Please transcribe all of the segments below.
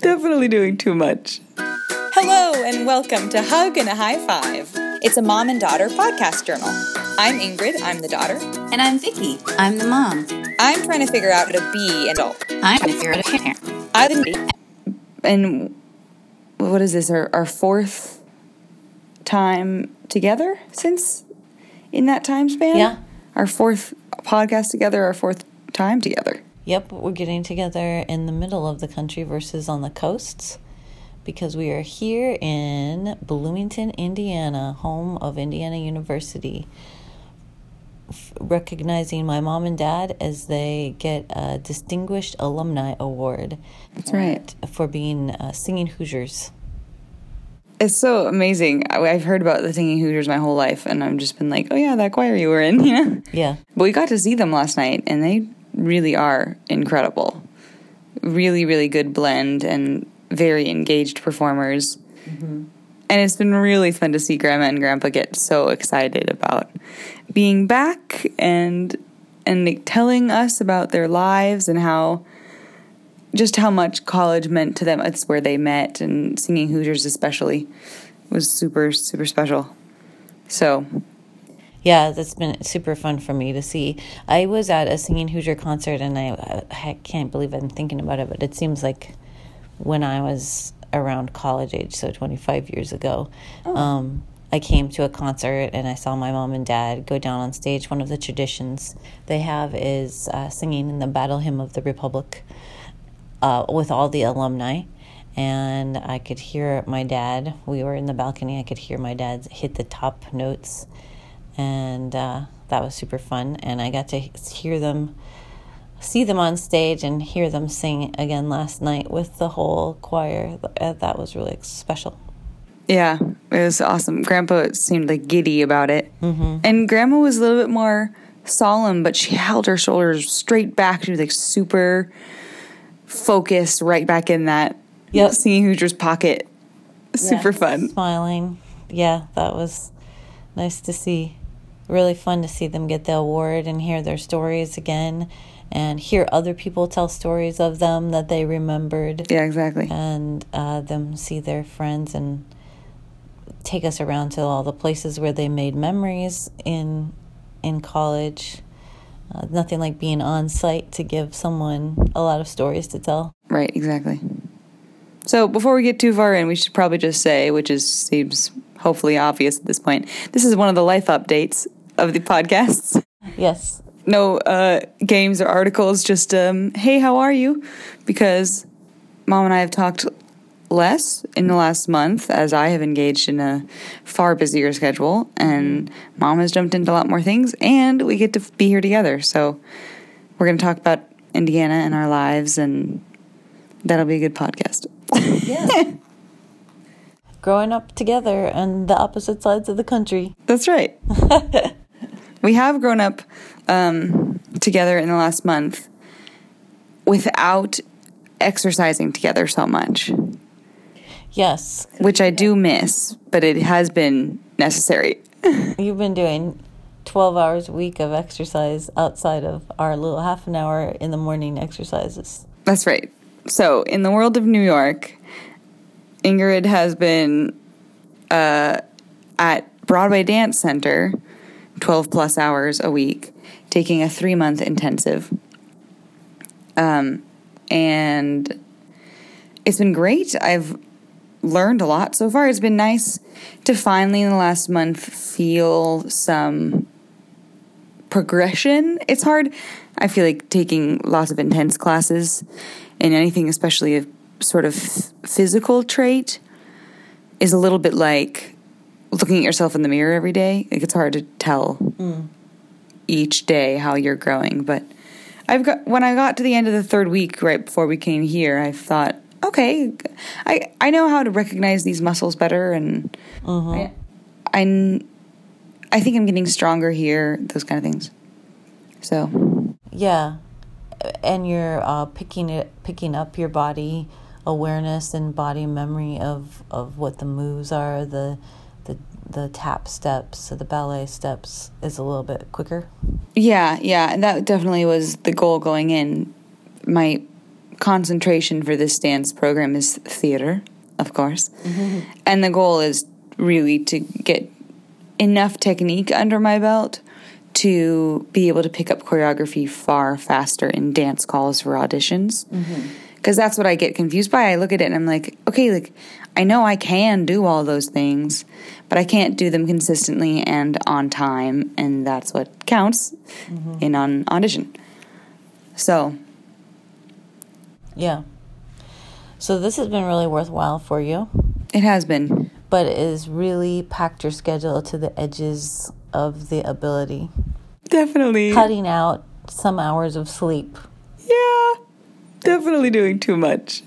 definitely doing too much. Hello, and welcome to Hug and a High Five. It's a mom and daughter podcast journal. I'm Ingrid, I'm the daughter. And I'm Vicky. I'm the mom. I'm trying to figure out how to be an adult. I'm trying to figure out a parent. I didn't be. And what is this? Our, our fourth time together since in that time span? Yeah. Our fourth podcast together, our fourth time together. Yep, we're getting together in the middle of the country versus on the coasts because we are here in Bloomington, Indiana, home of Indiana University, f- recognizing my mom and dad as they get a Distinguished Alumni Award. That's right. For being uh, singing Hoosiers. It's so amazing. I've heard about the Singing Hoosiers my whole life, and I've just been like, oh yeah, that choir you were in, you know? Yeah. But we got to see them last night, and they really are incredible. Really, really good blend and very engaged performers. Mm-hmm. And it's been really fun to see Grandma and Grandpa get so excited about being back and and telling us about their lives and how just how much college meant to them. It's where they met, and singing Hoosiers especially was super super special. So Yeah, that's been super fun for me to see. I was at a Singing Hoosier concert, and I, I can't believe I'm thinking about it, but it seems like when I was around college age, so 25 years ago, um, I came to a concert and I saw my mom and dad go down on stage. One of the traditions they have is uh, singing in the Battle Hymn of the Republic uh, with all the alumni. And I could hear my dad. We were in the balcony. I could hear my dad hit the top notes and uh, that was super fun. And I got to hear them, see them on stage, and hear them sing again last night with the whole choir. Uh, That was really special. Yeah, it was awesome. Grandpa seemed like giddy about it. Mm-hmm. And Grandma was a little bit more solemn, but she held her shoulders straight back. She was like super focused right back in that Yep. singing Hoosiers pocket. Super Yeah. fun. Smiling. Yeah, that was nice to see. Really fun to see them get the award and hear their stories again and hear other people tell stories of them that they remembered. Yeah, exactly. and uh, them see their friends and take us around to all the places where they made memories in in college. Uh, nothing like being on site to give someone a lot of stories to tell. Right, exactly. So before we get too far in, we should probably just say, which is seems hopefully obvious at this point, this is one of the life updates of the podcasts. Yes, no uh, games or articles, just um, hey, how are you? Because mom and I have talked less in the last month as I have engaged in a far busier schedule, and mom has jumped into a lot more things, and we get to be here together. So we're going to talk about Indiana and our lives, and that'll be a good podcast. yeah. growing up together on the opposite sides of the country. That's right. we have grown up um, together in the last month without exercising together so much, Yes, which I do miss, but it has been necessary. you've been doing 12 hours a week of exercise outside of our little half an hour in the morning exercises. That's right. So, in the world of New York, Ingrid has been uh, at Broadway Dance Center 12 plus hours a week, taking a three month intensive. Um, and it's been great. I've learned a lot so far. It's been nice to finally, in the last month, feel some progression. It's hard. I feel like taking lots of intense classes and anything, especially a sort of physical trait, is a little bit like looking at yourself in the mirror every day. Like it's hard to tell each day how you're growing. But I've got when I got to the end of the third week, right before we came here, I thought, okay, I I know how to recognize these muscles better, and I, I I think I'm getting stronger here. Those kind of things. So Yeah, and you're uh, picking it, picking up your body awareness and body memory of of what the moves are. The the tap steps, so the ballet steps is a little bit quicker. Yeah, yeah, and that definitely was the goal going in. My concentration for this dance program is theater, of course. Mm-hmm. And the goal is really to get enough technique under my belt to be able to pick up choreography far faster in dance calls for auditions. Mm-hmm. Because that's what I get confused by. I look at it and I'm like, okay, like I know I can do all those things, but I can't do them consistently and on time, and that's what counts mm-hmm. in an audition. So Yeah. So this has been really worthwhile for you, it has been. but it has really packed your schedule to the edges of the ability, Definitely. cutting out some hours of sleep. Definitely doing too much.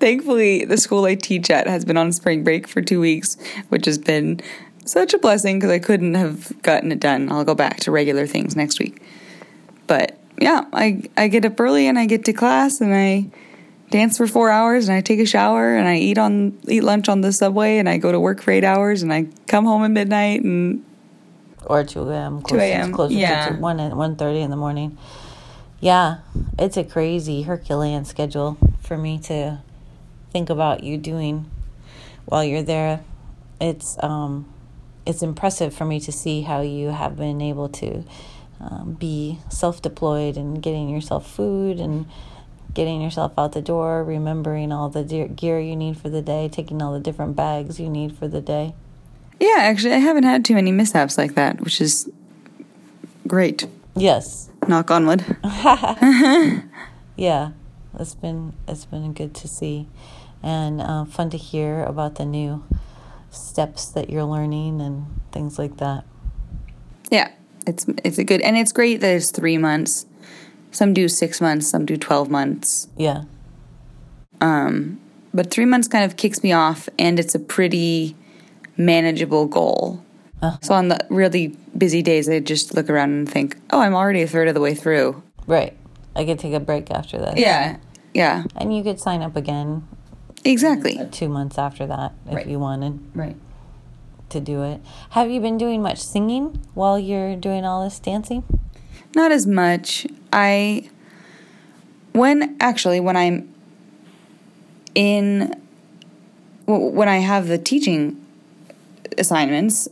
Thankfully, the school I teach at has been on spring break for two weeks, which has been such a blessing because I couldn't have gotten it done. I'll go back to regular things next week. But yeah, I, I get up early and I get to class and I dance for four hours and I take a shower and I eat on eat lunch on the subway and I go to work for eight hours and I come home at midnight and or 2 a.m. 2 a.m., Closer yeah. to 1 and 1.30 in the morning. Yeah, it's a crazy Herculean schedule for me to think about you doing while you're there. It's um, it's impressive for me to see how you have been able to um, be self-deployed and getting yourself food and getting yourself out the door, remembering all the gear you need for the day, taking all the different bags you need for the day. yeah, actually I haven't had too many mishaps like that, which is great. Yes, Knock on wood. yeah it's been it's been good to see and uh, fun to hear about the new steps that you're learning and things like that Yeah, it's it's a good and it's great that it's three months. Some do six months, some do twelve months. yeah But three months kind of kicks me off, and it's a pretty manageable goal. So on the really busy days, I just look around and think, "Oh, I'm already a third of the way through." right i could take a break after this Yeah, yeah, and you could sign up again exactly. Uh, two months after that if Right. you wanted Right. to do it have you been doing much singing while you're doing all this dancing Not as much. I when actually when I'm in when I have the teaching assignments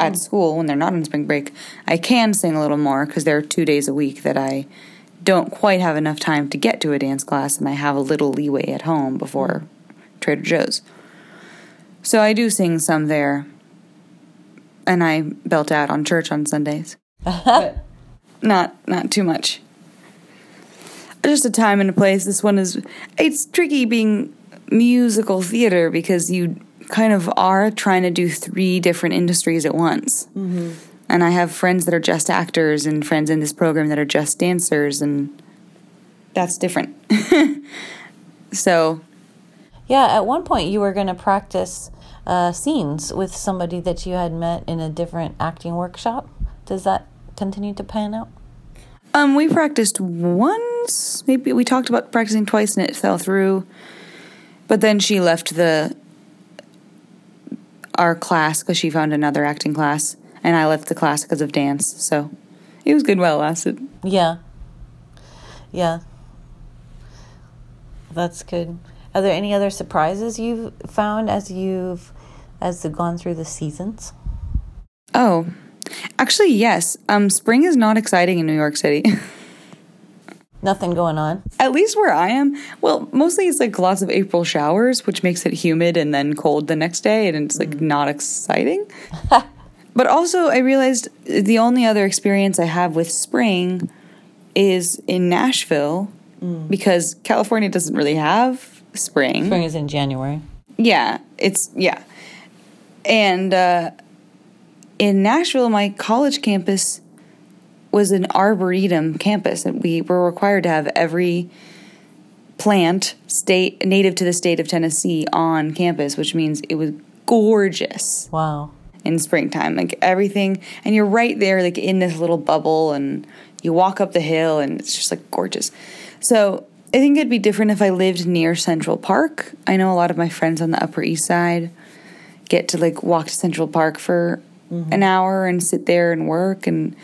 at mm. school when they're not on spring break, I can sing a little more because there are two days a week that I don't quite have enough time to get to a dance class, and I have a little leeway at home before mm. Trader Joe's. So I do sing some there, and I belt out on church on Sundays. But not not too much. Just a time and a place. This one is it's tricky being musical theater because you kind of are trying to do three different industries at once. And I have friends that are just actors and friends in this program that are just dancers, and that's different. so Yeah, at one point you were going to practice uh, scenes with somebody that you had met in a different acting workshop. Does that continue to pan out? Um, we practiced once. Maybe we talked about practicing twice, and it fell through. But then she left the our class because she found another acting class, and I left the class because of dance. So it was good while it lasted. Yeah. Yeah. That's good. Are there any other surprises you've found as you've as you've gone through the seasons? Oh, actually, yes. Um, spring is not exciting in New York City. Nothing going on. At least where I am. Well, mostly it's like lots of April showers, which makes it humid and then cold the next day, and it's like not exciting. but also, I realized the only other experience I have with spring is in Nashville because California doesn't really have spring. Spring is in January. Yeah, it's yeah. And uh, in Nashville, my college campus was an arboretum campus, and we were required to have every plant state native to the state of Tennessee on campus, which means it was gorgeous Wow. in springtime. Like everything, and you're right there, like in this little bubble, and you walk up the hill, and it's just like gorgeous. So I think it'd be different if I lived near Central Park. I know a lot of my friends on the Upper East Side get to like walk to Central Park for mm-hmm. an hour and sit there and work, and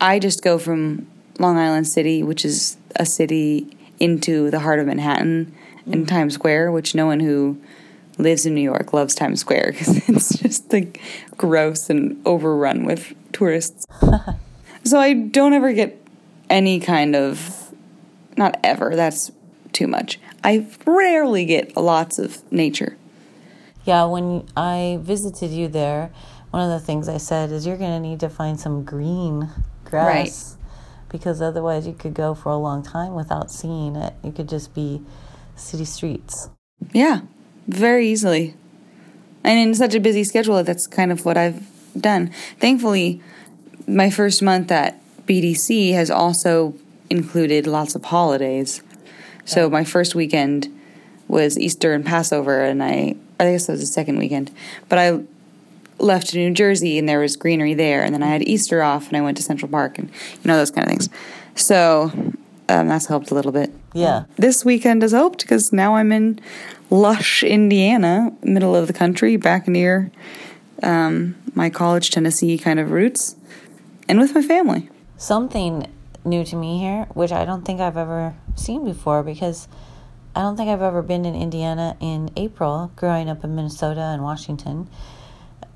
I just go from Long Island City, which is a city into the heart of Manhattan and mm-hmm. Times Square, which no one who lives in New York loves Times Square because it's just like gross and overrun with tourists. so I don't ever get any kind of, not ever, that's too much. I rarely get lots of nature. Yeah, when I visited you there, one of the things I said is you're going to need to find some green grass because otherwise you could go for a long time without seeing it. You could just be city streets. Yeah, very easily. And in such a busy schedule, that's kind of what I've done. Thankfully, my first month at BDC has also included lots of holidays. So my first weekend was Easter and Passover, and I I guess that was the second weekend. But I left to New Jersey, and there was greenery there, and then I had Easter off, and I went to Central Park, and you know those kind of things. So um, that's helped a little bit. Yeah. This weekend has helped because now I'm in lush Indiana, middle of the country, back near um, my college Tennessee kind of roots, and with my family. Something new to me here, which I don't think I've ever seen before because I don't think I've ever been in Indiana in April, growing up in Minnesota and Washington.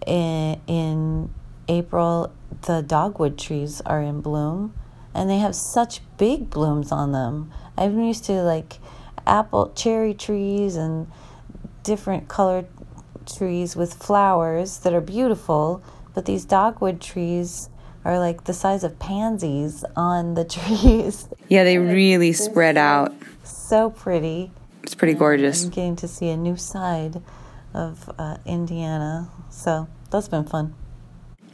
In, in April, the dogwood trees are in bloom and they have such big blooms on them. I'm used to like apple, cherry trees and different colored trees with flowers that are beautiful, but these dogwood trees are like the size of pansies on the trees. Yeah, they really spread out. so pretty. It's pretty gorgeous. I'm getting to see a new side of uh, Indiana. So that's been fun.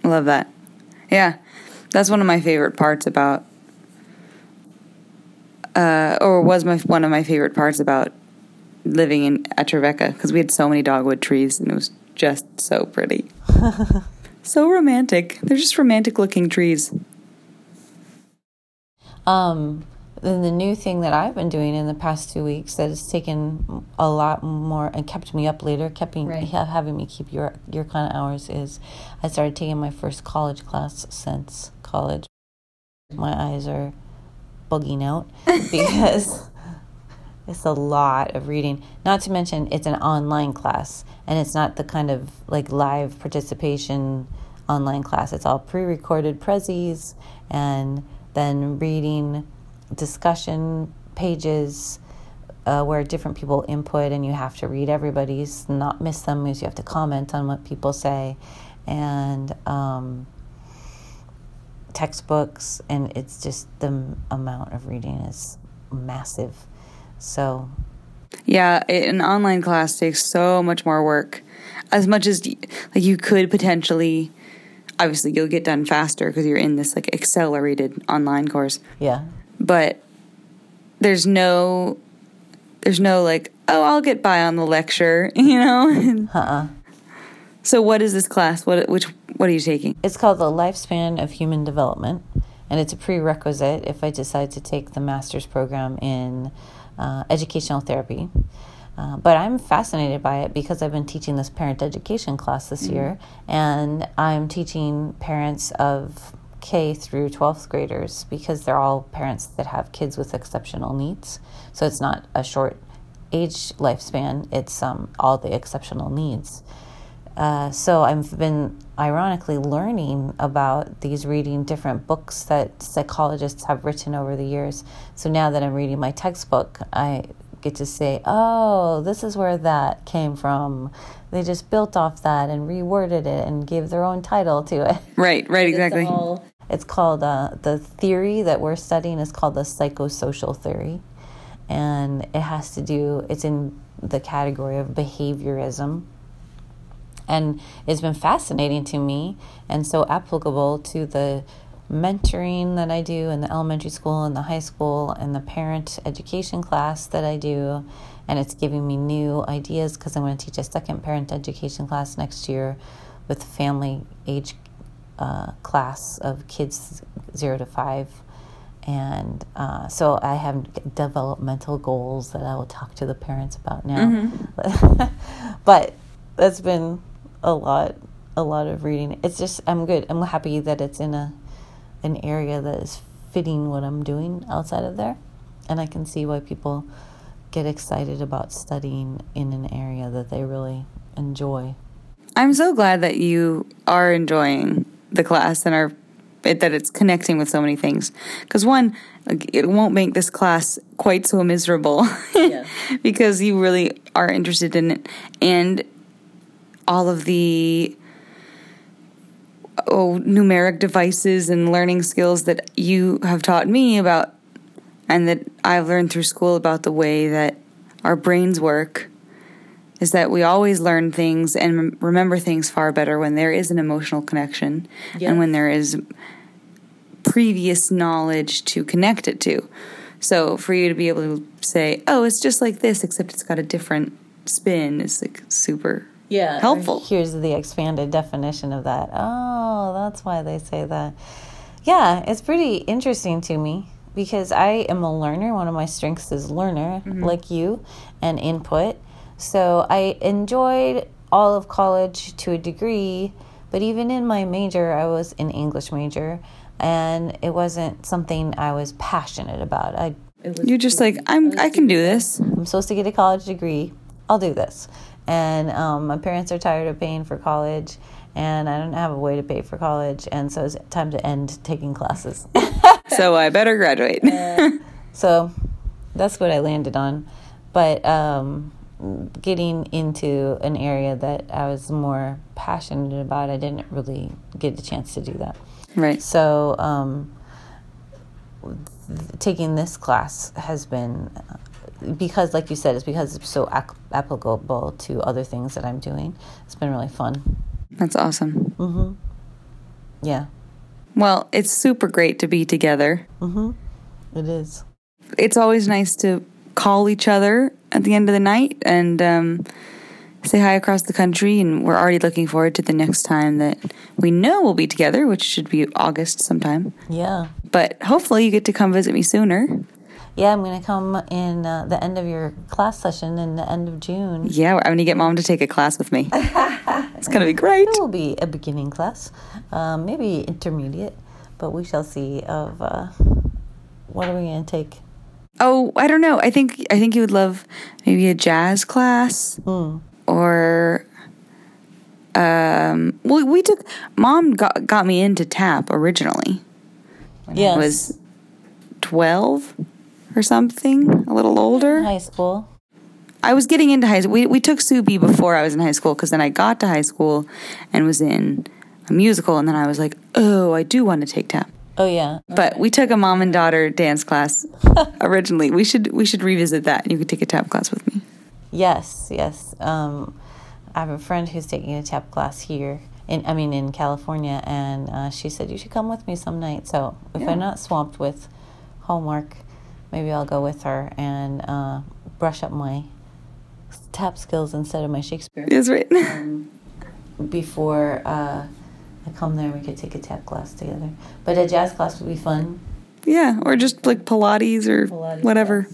I love that. Yeah, that's one of my favorite parts about, uh, or was my one of my favorite parts about living in at Trevecca because we had so many dogwood trees and it was just so pretty, so romantic. They're just romantic looking trees. Um, then the new thing that I've been doing in the past two weeks that has taken a lot more and kept me up later, kept me Right. having me keep your your kind of hours is I started taking my first college class since college. My eyes are bugging out because it's a lot of reading. Not to mention it's an online class and it's not the kind of like live participation online class. It's all pre-recorded prezzies and then reading discussion pages uh, where different people input and you have to read everybody's, not miss them because you have to comment on what people say, and um, textbooks, and it's just the m- amount of reading is massive. So Yeah, it, an online class takes so much more work. As much as like you could potentially, obviously you'll get done faster because you're in this like accelerated online course. yeah, But there's no, there's no like, oh, I'll get by on the lecture, you know. uh-uh. so what is this class? What which what are you taking? It's called the Lifespan of Human Development, and it's a prerequisite if I decide to take the master's program in uh, educational therapy. Uh, but I'm fascinated by it because I've been teaching this parent education class this year, and I'm teaching parents of K through 12th graders because they're all parents that have kids with exceptional needs. So it's not a short age lifespan, it's um, all the exceptional needs. Uh, so I've been ironically learning about these reading different books that psychologists have written over the years. So now that I'm reading my textbook, I get to say, oh, this is where that came from. They just built off that and reworded it and gave their own title to it. Right, right, exactly. All, it's called uh, the theory that we're studying is called the psychosocial theory, and it has to do. It's in the category of behaviorism, and it's been fascinating to me and so applicable to the mentoring that I do in the elementary school and the high school and the parent education class that I do. And it's giving me new ideas because I'm going to teach a second parent education class next year with family age uh, class of kids zero to five. And uh, so I have developmental goals that I will talk to the parents about now. but that's been a lot, a lot of reading. It's just I'm good. I'm happy that it's in a an area that is fitting what I'm doing outside of there. and I can see why people get excited about studying in an area that they really enjoy. I'm so glad that you are enjoying the class and are it, that it's connecting with so many things. Because one, it won't make this class quite so miserable. Because you really are interested in it, and all of the oh numeric devices and learning skills that you have taught me about, and that I've learned through school about the way that our brains work is that we always learn things and remember things far better when there is an emotional connection and when there is previous knowledge to connect it to. So for you to be able to say, "Oh, it's just like this except it's got a different spin," is like super yeah helpful. Here's the expanded definition of that. Oh, that's why they say that. Yeah, it's pretty interesting to me because I am a learner. One of my strengths is learner, mm-hmm. like you, and input. So I enjoyed all of college to a degree, but even in my major, I was an English major, and it wasn't something I was passionate about. I You're just like, "I'm I can do this." I'm supposed to get a college degree. I'll do this. And um, my parents are tired of paying for college, and I don't have a way to pay for college, and so it's time to end taking classes. So I better graduate. so that's what I landed on. But um, getting into an area that I was more passionate about, I didn't really get a chance to do that. right. So, um, taking this class has been because, like you said, it's because it's so ac- applicable to other things that I'm doing. It's been really fun. That's awesome. Mhm. Yeah, Well, it's super great to be together. Mhm. it is. it's always nice to call each other at the end of the night and um, say hi across the country. And we're already looking forward to the next time that we know we'll be together, which should be August sometime. Yeah, But hopefully, you get to come visit me sooner. yeah. I'm gonna come in uh, the end of your class session in the end of June. Yeah, I'm gonna get mom to take a class with me. it's gonna be great. It will be a beginning class, um, maybe intermediate, but we shall see. Of uh, what are we gonna take? Oh, I don't know. I think I think you would love maybe a jazz class or um. Well, we took mom got got me into tap originally. Yes, I was 12 or something, a little older. high school. I was getting into high school. We, we took Subi before I was in high school because then I got to high school and was in a musical. And then I was like, oh, I do want to take tap. Oh yeah, But we took a mom and daughter dance class originally. We should we should revisit that. and You could take a tap class with me. Yes, yes. Um, I have a friend who's taking a tap class here. In, I mean, in California, and uh, she said you should come with me some night. So if I'm not swamped with homework, maybe I'll go with her and uh, brush up my tap skills instead of my Shakespeare. That's right. Before uh, I come there, we could take a tap class together. But a jazz class would be fun. yeah, or just like Pilates or Pilates whatever.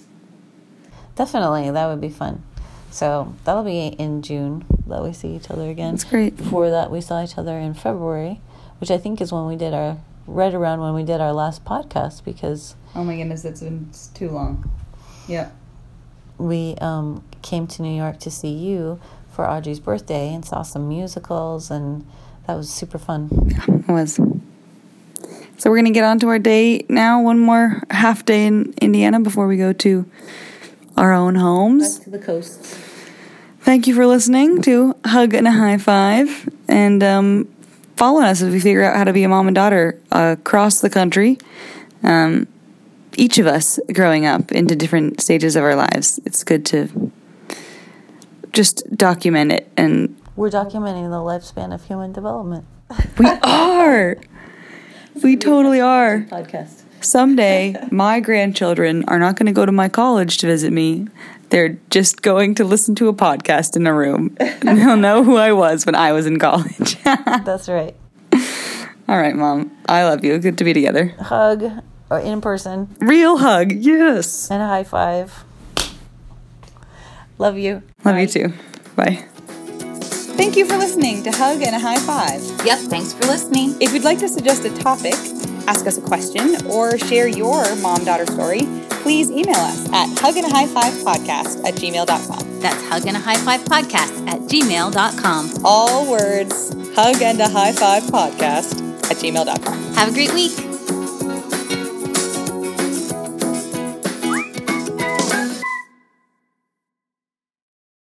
Definitely, that would be fun. So that'll be in June that we see each other again. That's great. Before that, we saw each other in February, which I think is when we did our right around when we did our last podcast because Oh my goodness, it's been too long. Yeah. we um, came to New York to see you for Audrey's birthday and saw some musicals, and that was super fun. It was. So we're gonna get on to our day now. One more half day in Indiana before we go to our own homes. to the coasts. Thank you for listening to Hug and a High Five, and um, follow us as we figure out how to be a mom and daughter across the country. Um, each of us growing up into different stages of our lives. It's good to just document it, and We're documenting the lifespan of human development. we are. We totally are. Podcast. Someday, my grandchildren are not going to go to my college to visit me. They're just going to listen to a podcast in a room. And they'll know who I was when I was in college. That's right. All right, Mom. I love you. Good to be together. Hug or in person Real hug. Yes. and a high five. Love you. Love you too. Bye. Thank you for listening to Hug and a High Five. Yep, thanks for listening. If you'd like to suggest a topic, ask us a question, or share your mom daughter story, please email us at hug and a high five podcast at gmail.com. That's hug and a high five podcast at gmail.com. All words, hug and a high five podcast at gmail.com. Have a great week.